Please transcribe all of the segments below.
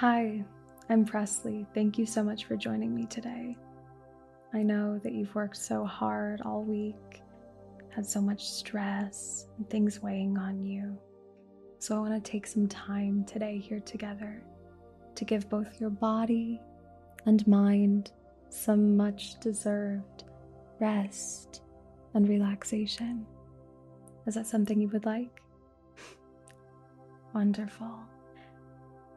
Hi, I'm Presley. Thank you so much for joining me today. I know that you've worked so hard all week, had so much stress and things weighing on you. So I want to take some time today here together to give both your body and mind some much deserved rest and relaxation. Is that something you would like? Wonderful.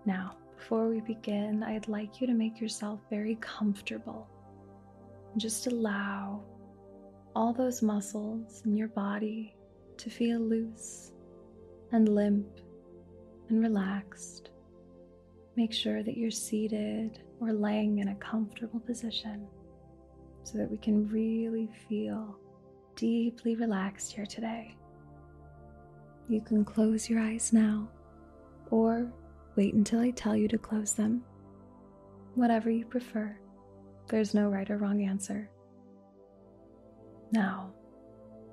Now, before we begin, I'd like you to make yourself very comfortable. Just allow all those muscles in your body to feel loose and limp and relaxed. Make sure that you're seated or laying in a comfortable position so that we can really feel deeply relaxed here today. You can close your eyes now or wait until I tell you to close them. Whatever you prefer, there's no right or wrong answer. Now,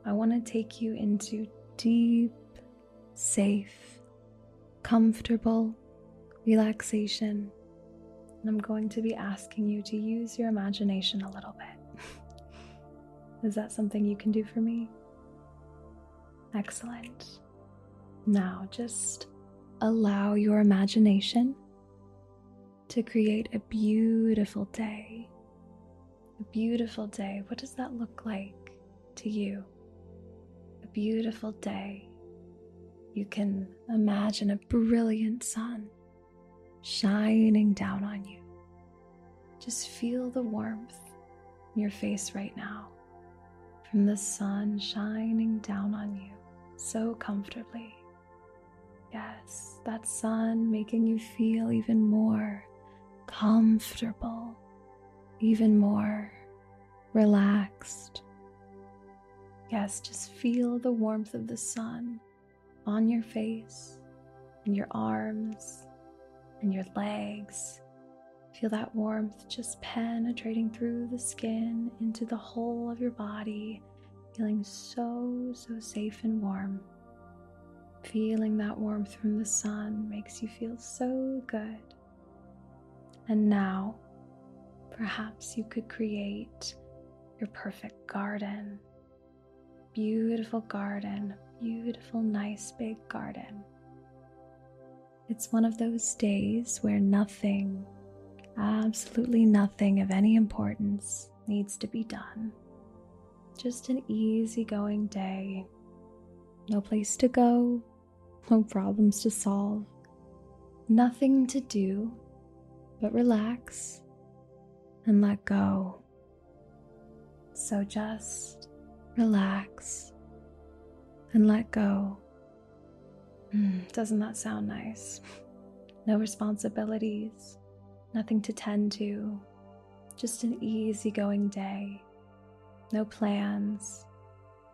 I want to take you into deep, safe, comfortable relaxation. And I'm going to be asking you to use your imagination a little bit. Is that something you can do for me? Excellent. Now, just allow your imagination to create a beautiful day. A beautiful day. What does that look like to you? A beautiful day. You can imagine a brilliant sun shining down on you. Just feel the warmth in your face right now from the sun shining down on you so comfortably. Yes, that sun making you feel even more comfortable, even more relaxed. Yes, just feel the warmth of the sun on your face and your arms and your legs. Feel that warmth just penetrating through the skin into the whole of your body, feeling so, so safe and warm. Feeling that warmth from the sun makes you feel so good. And now, perhaps you could create your perfect garden. Beautiful garden, beautiful, nice big garden. It's one of those days where nothing, absolutely nothing of any importance, needs to be done. Just an easygoing day. No place to go, no problems to solve, nothing to do but relax and let go. So just relax and let go. Mm, doesn't that sound nice? No responsibilities, nothing to tend to, just an easygoing day. No plans.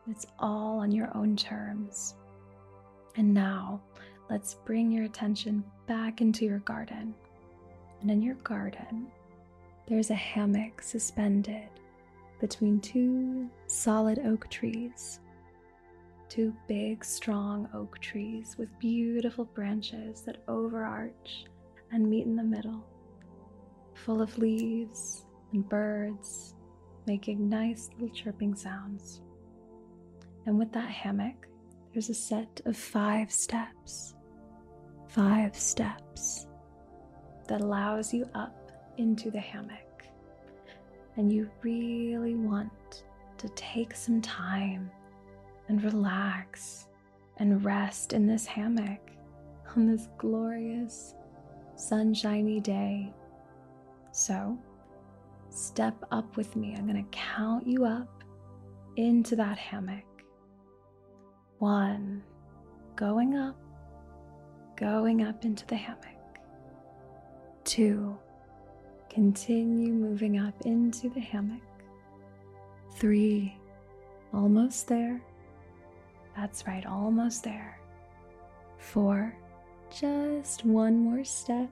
It's all on your own terms. And now, let's bring your attention back into your garden. And in your garden, there's a hammock suspended between two solid oak trees. Two big, strong oak trees with beautiful branches that overarch and meet in the middle, full of leaves and birds making nice little chirping sounds. And with that hammock, there's a set of five steps. Five steps that allows you up into the hammock. And you really want to take some time and relax and rest in this hammock on this glorious, sunshiny day. So, step up with me. I'm going to count you up into that hammock. One, going up, going up into the hammock. two, continue moving up into the hammock. Three, almost there. That's right, almost there. Four, just one more step.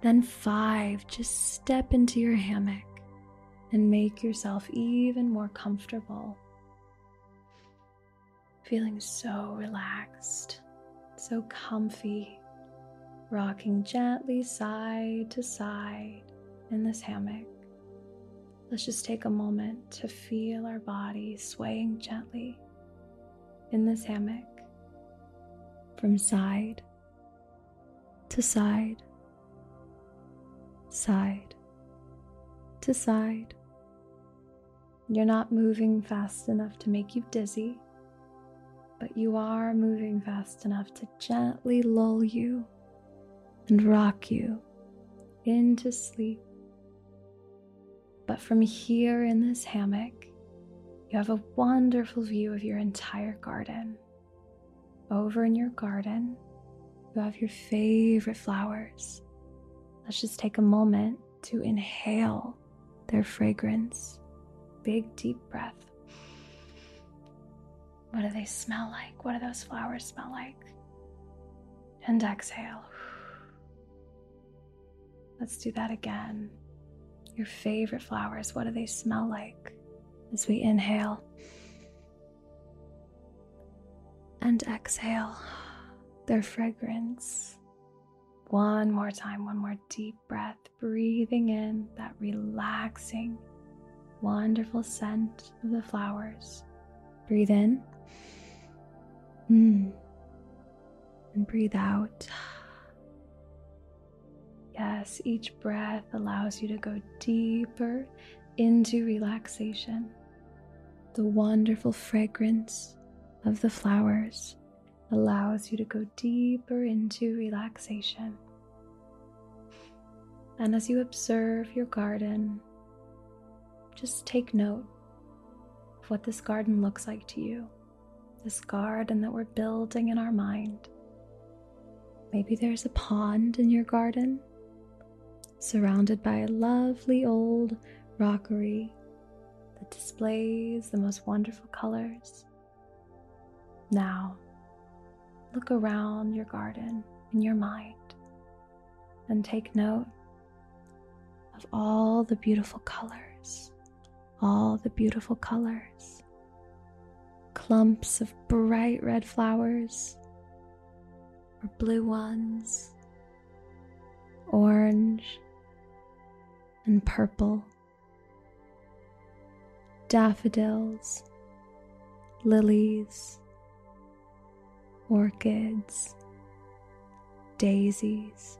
Then five, just step into your hammock and make yourself even more comfortable. Feeling so relaxed, so comfy, rocking gently side to side in this hammock. Let's just take a moment to feel our body swaying gently in this hammock from side to side, side to side. You're not moving fast enough to make you dizzy, but you are moving fast enough to gently lull you and rock you into sleep. But from here in this hammock, you have a wonderful view of your entire garden. Over in your garden, you have your favorite flowers. Let's just take a moment to inhale their fragrance. Big, deep breath. What do they smell like? What do those flowers smell like? And exhale. Let's do that again. Your favorite flowers, what do they smell like as we inhale and exhale their fragrance? One more time, one more deep breath, breathing in that relaxing, wonderful scent of the flowers. Breathe in. Mm. And breathe out. Yes, each breath allows you to go deeper into relaxation. The wonderful fragrance of the flowers allows you to go deeper into relaxation. And as you observe your garden, just take note of what this garden looks like to you, this garden that we're building in our mind. Maybe there's a pond in your garden, surrounded by a lovely old rockery that displays the most wonderful colors. Now, look around your garden in your mind and take note of all the beautiful colors, all the beautiful colors. Clumps of bright red flowers, or blue ones, orange and purple, daffodils, lilies orchids, daisies,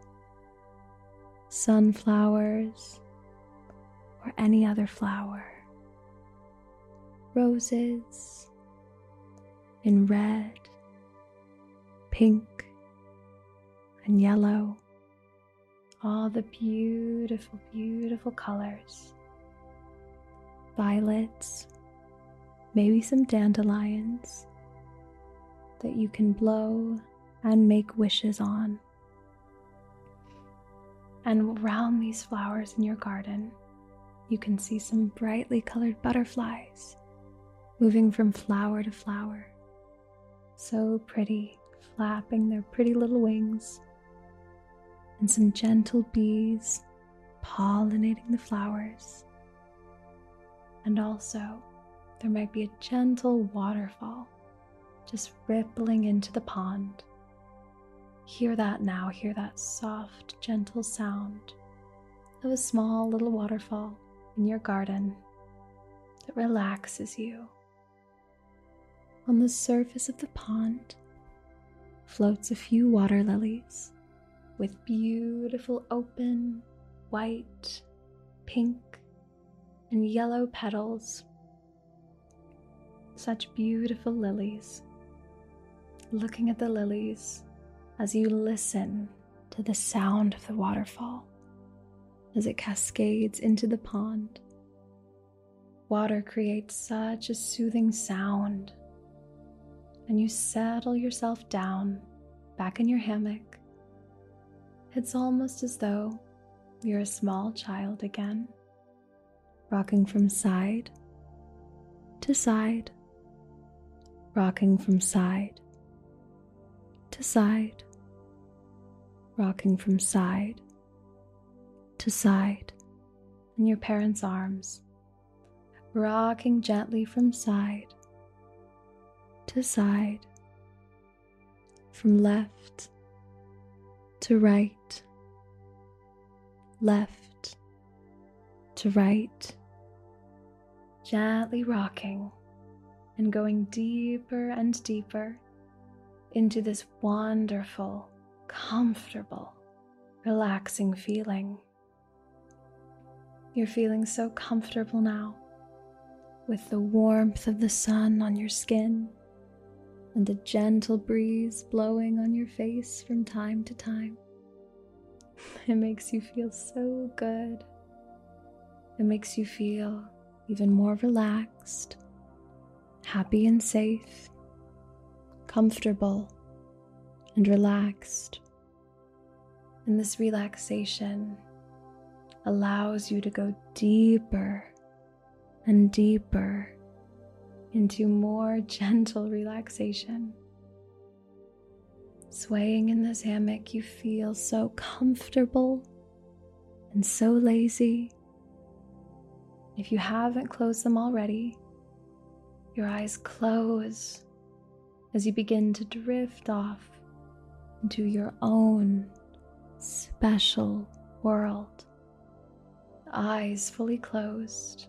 sunflowers, or any other flower, roses in red, pink, and yellow, all the beautiful, beautiful colors, violets, maybe some dandelions that you can blow and make wishes on. And around these flowers in your garden, you can see some brightly colored butterflies moving from flower to flower. So pretty, flapping their pretty little wings. And some gentle bees pollinating the flowers. And also, there might be a gentle waterfall just rippling into the pond. Hear that now, hear that soft, gentle sound of a small little waterfall in your garden that relaxes you. On the surface of the pond floats a few water lilies with beautiful open, white, pink, and yellow petals. Such beautiful lilies looking at the lilies as you listen to the sound of the waterfall as it cascades into the pond. Water creates such a soothing sound, and you settle yourself down back in your hammock. It's almost as though you're a small child again, rocking from side to side, rocking from side to side, rocking from side to side in your parents' arms, rocking gently from side to side, from left to right, left to right, gently rocking and going deeper and deeper into this wonderful, comfortable, relaxing feeling. You're feeling so comfortable now with the warmth of the sun on your skin and the gentle breeze blowing on your face from time to time. It makes you feel so good. It makes you feel even more relaxed, happy and safe, comfortable and relaxed. And this relaxation allows you to go deeper and deeper into more gentle relaxation. Swaying in this hammock, you feel so comfortable and so lazy. If you haven't closed them already, your eyes close as you begin to drift off into your own special world. Eyes fully closed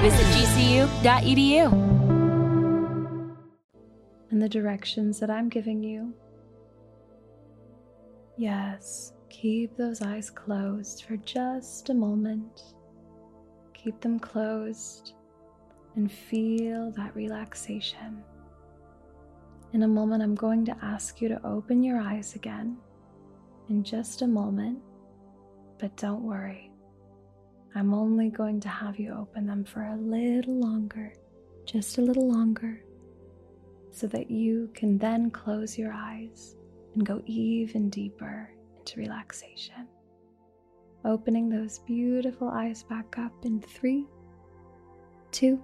Visit gcu.edu. And the directions that I'm giving you. Yes, keep those eyes closed for just a moment. Keep them closed and feel that relaxation. In a moment, I'm going to ask you to open your eyes again in just a moment, but don't worry. I'm only going to have you open them for a little longer, just a little longer, so that you can then close your eyes and go even deeper into relaxation. Opening those beautiful eyes back up in three, two,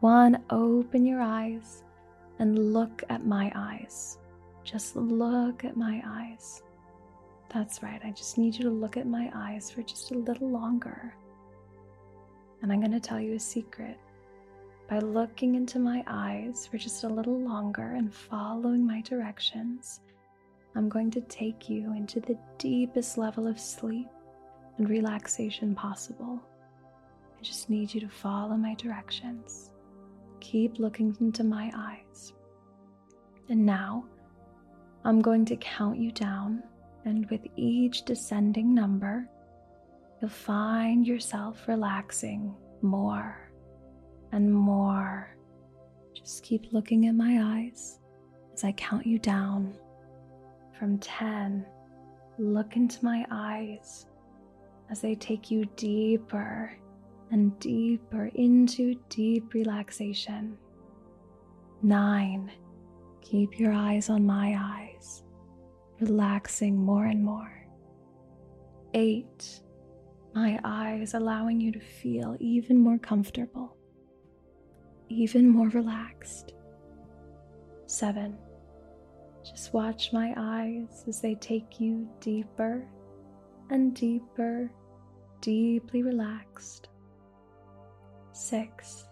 one. Open your eyes and look at my eyes. Just look at my eyes. That's right, I just need you to look at my eyes for just a little longer. And I'm going to tell you a secret. By looking into my eyes for just a little longer and following my directions, I'm going to take you into the deepest level of sleep and relaxation possible. I just need you to follow my directions. Keep looking into my eyes. And now I'm going to count you down and with each descending number, you'll find yourself relaxing more and more. Just keep looking at my eyes as I count you down from 10. Look into my eyes as they take you deeper and deeper into deep relaxation. Nine, keep your eyes on my eyes relaxing more and more. Eight, my eyes allowing you to feel even more comfortable, even more relaxed. Seven, just watch my eyes as they take you deeper and deeper, deeply relaxed. Six,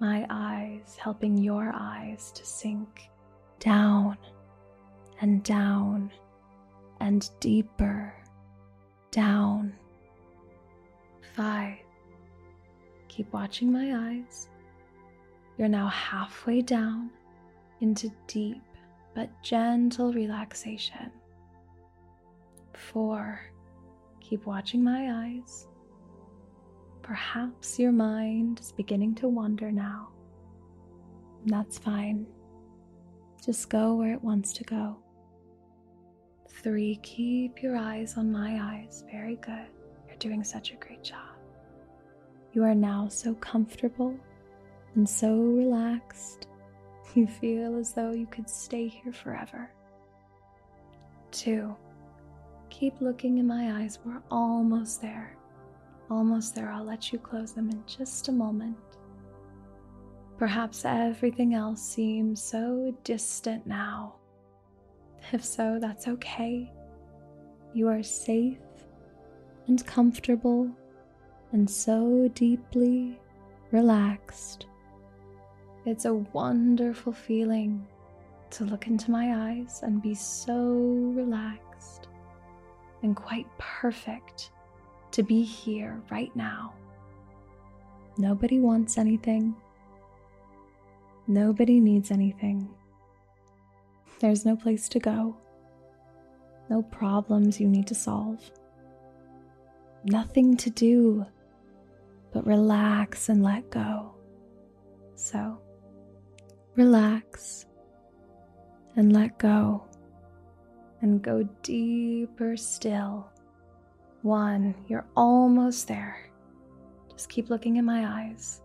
my eyes helping your eyes to sink down and down and deeper down. Five. Keep watching my eyes. You're now halfway down into deep but gentle relaxation. four. Keep watching my eyes. Perhaps your mind is beginning to wander now. That's fine. Just go where it wants to go. Three, keep your eyes on my eyes. Very good. You're doing such a great job. You are now so comfortable and so relaxed. You feel as though you could stay here forever. Two, keep looking in my eyes. We're almost there. Almost there. I'll let you close them in just a moment. Perhaps everything else seems so distant now. If so, that's okay. You are safe and comfortable and so deeply relaxed. It's a wonderful feeling to look into my eyes and be so relaxed and quite perfect to be here right now. Nobody wants anything. Nobody needs anything. There's no place to go. No problems you need to solve. Nothing to do but relax and let go. So, relax and let go and go deeper still. One, you're almost there. Just keep looking in my eyes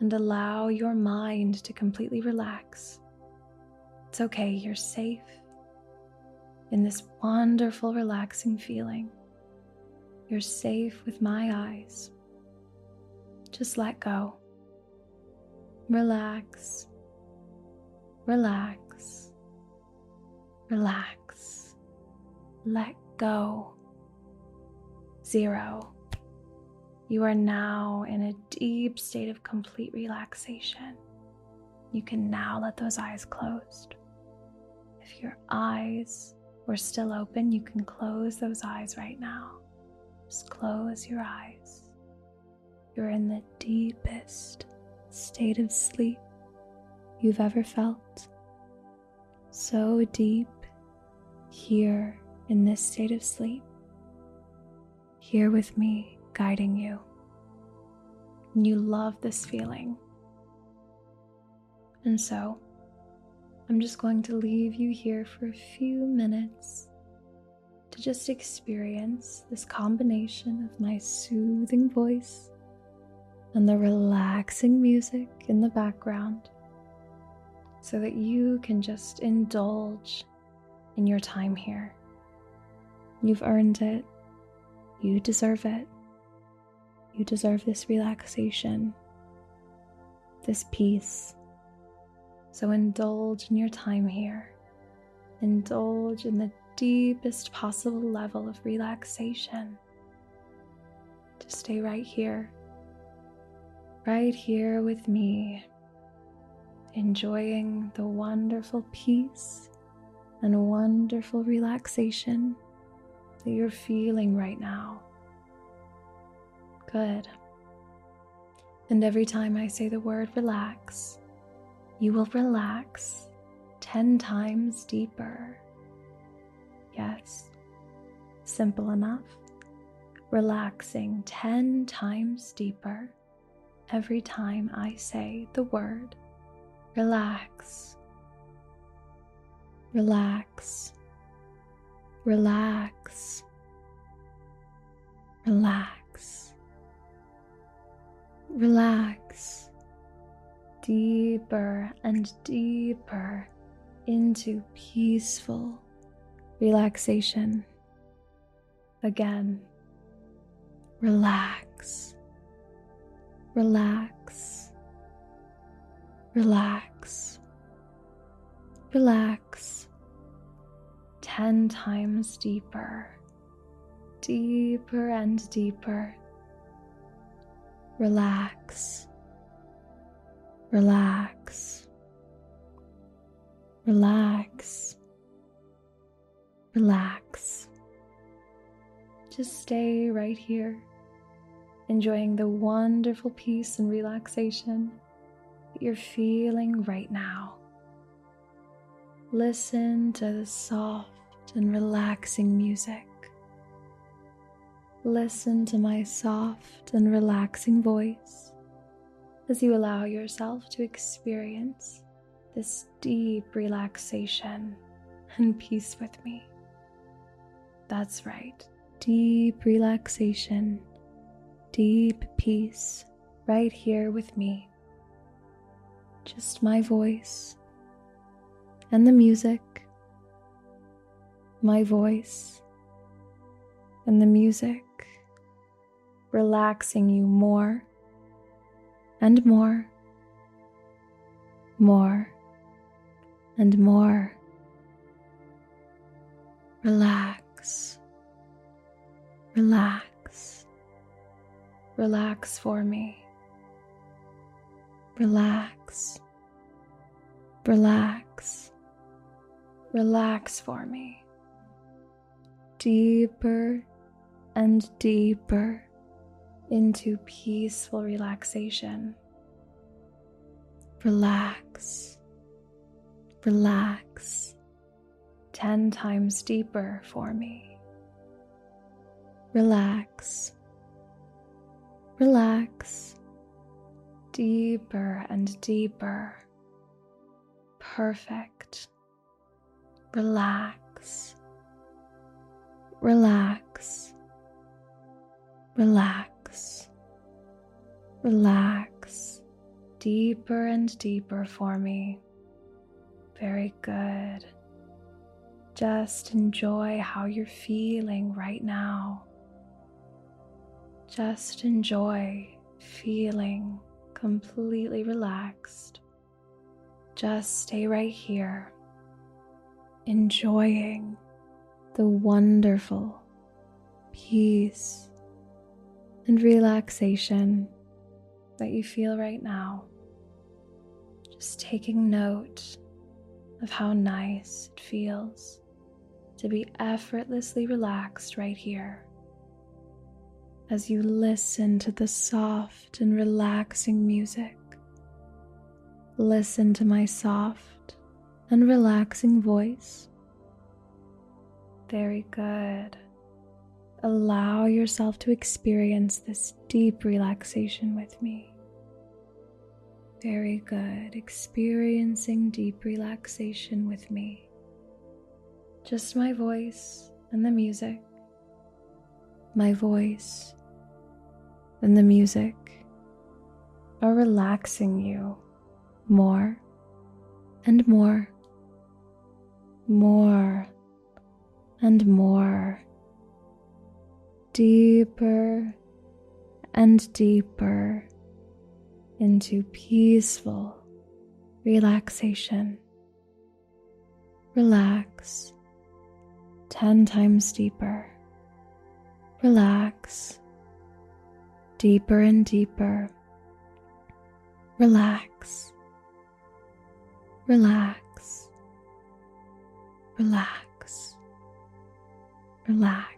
and allow your mind to completely relax. It's okay, you're safe in this wonderful, relaxing feeling. You're safe with my eyes. Just let go. Relax. Relax. Relax. Let go. Zero. You are now in a deep state of complete relaxation. You can now let those eyes closed. Your eyes were still open, you can close those eyes right now. Just close your eyes. You're in the deepest state of sleep you've ever felt. So deep here in this state of sleep. Here with me guiding you. And you love this feeling. And so, I'm just going to leave you here for a few minutes to just experience this combination of my soothing voice and the relaxing music in the background so that you can just indulge in your time here. You've earned it. You deserve it. You deserve this relaxation, this peace. So indulge in your time here. Indulge in the deepest possible level of relaxation. To stay right here, right here with me, enjoying the wonderful peace and wonderful relaxation that you're feeling right now. Good. And every time I say the word relax, you will relax 10 times deeper. Yes, simple enough. Relaxing 10 times deeper every time I say the word relax. Relax. Relax. Relax relax deeper and deeper into peaceful relaxation. Again, relax, relax, relax, relax. Ten times deeper, deeper and deeper relax, relax, relax, relax. Just stay right here, enjoying the wonderful peace and relaxation that you're feeling right now. Listen to the soft and relaxing music listen to my soft and relaxing voice as you allow yourself to experience this deep relaxation and peace with me. That's right, deep relaxation, deep peace right here with me. Just my voice and the music, my voice and the music, relaxing you more and more, more and more. Relax, relax, relax for me. Relax, relax, relax for me. Deeper and deeper into peaceful relaxation. Relax, relax, 10 times deeper for me. Relax, relax, deeper and deeper. Perfect. Relax, relax, relax, deeper and deeper for me. Very good. Just enjoy how you're feeling right now. Just enjoy feeling completely relaxed. Just stay right here, enjoying the wonderful peace and relaxation that you feel right now. Just taking note of how nice it feels to be effortlessly relaxed right here. As you listen to the soft and relaxing music, listen to my soft and relaxing voice. Very good. Allow yourself to experience this deep relaxation with me. Very good. Experiencing deep relaxation with me. Just my voice and the music. My voice and the music are relaxing you more and more, more and more deeper and deeper into peaceful relaxation. Relax 10 times deeper. Relax deeper and deeper. Relax. Relax. Relax. Relax.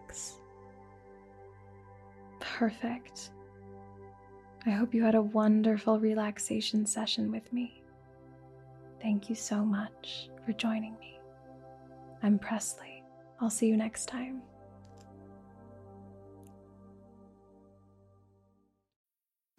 Perfect. I hope you had a wonderful relaxation session with me. Thank you so much for joining me. I'm Presley. I'll see you next time.